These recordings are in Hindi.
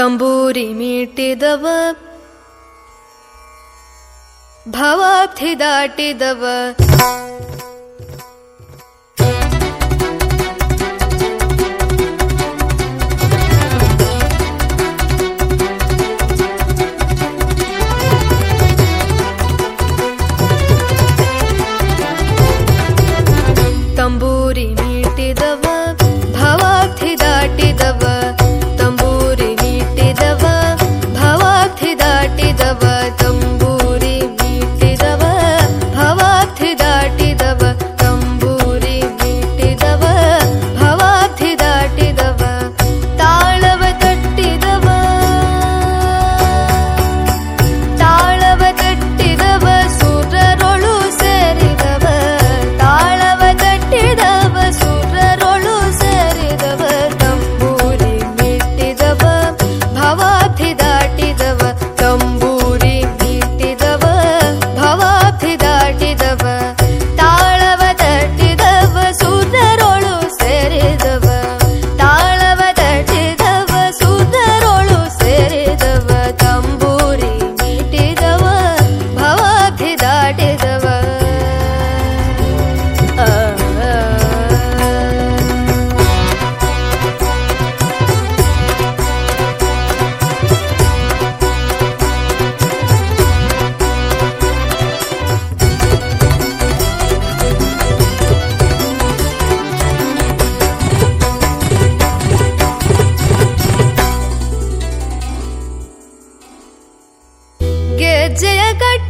कम्बूरि मिटिदव भवाब्धि दाटिदव। जय कट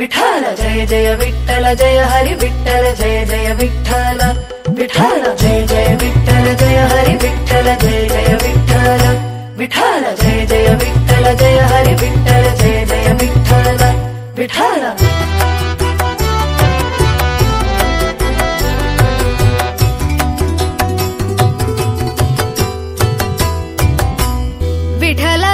विठल जय जय विठल जय हरि विठल जय जय विठल विठल जय जय विठल जय हरि विठल जय जय विठल विठल जय जय विठल जय हरि विठल जय जय विठल विठल विठला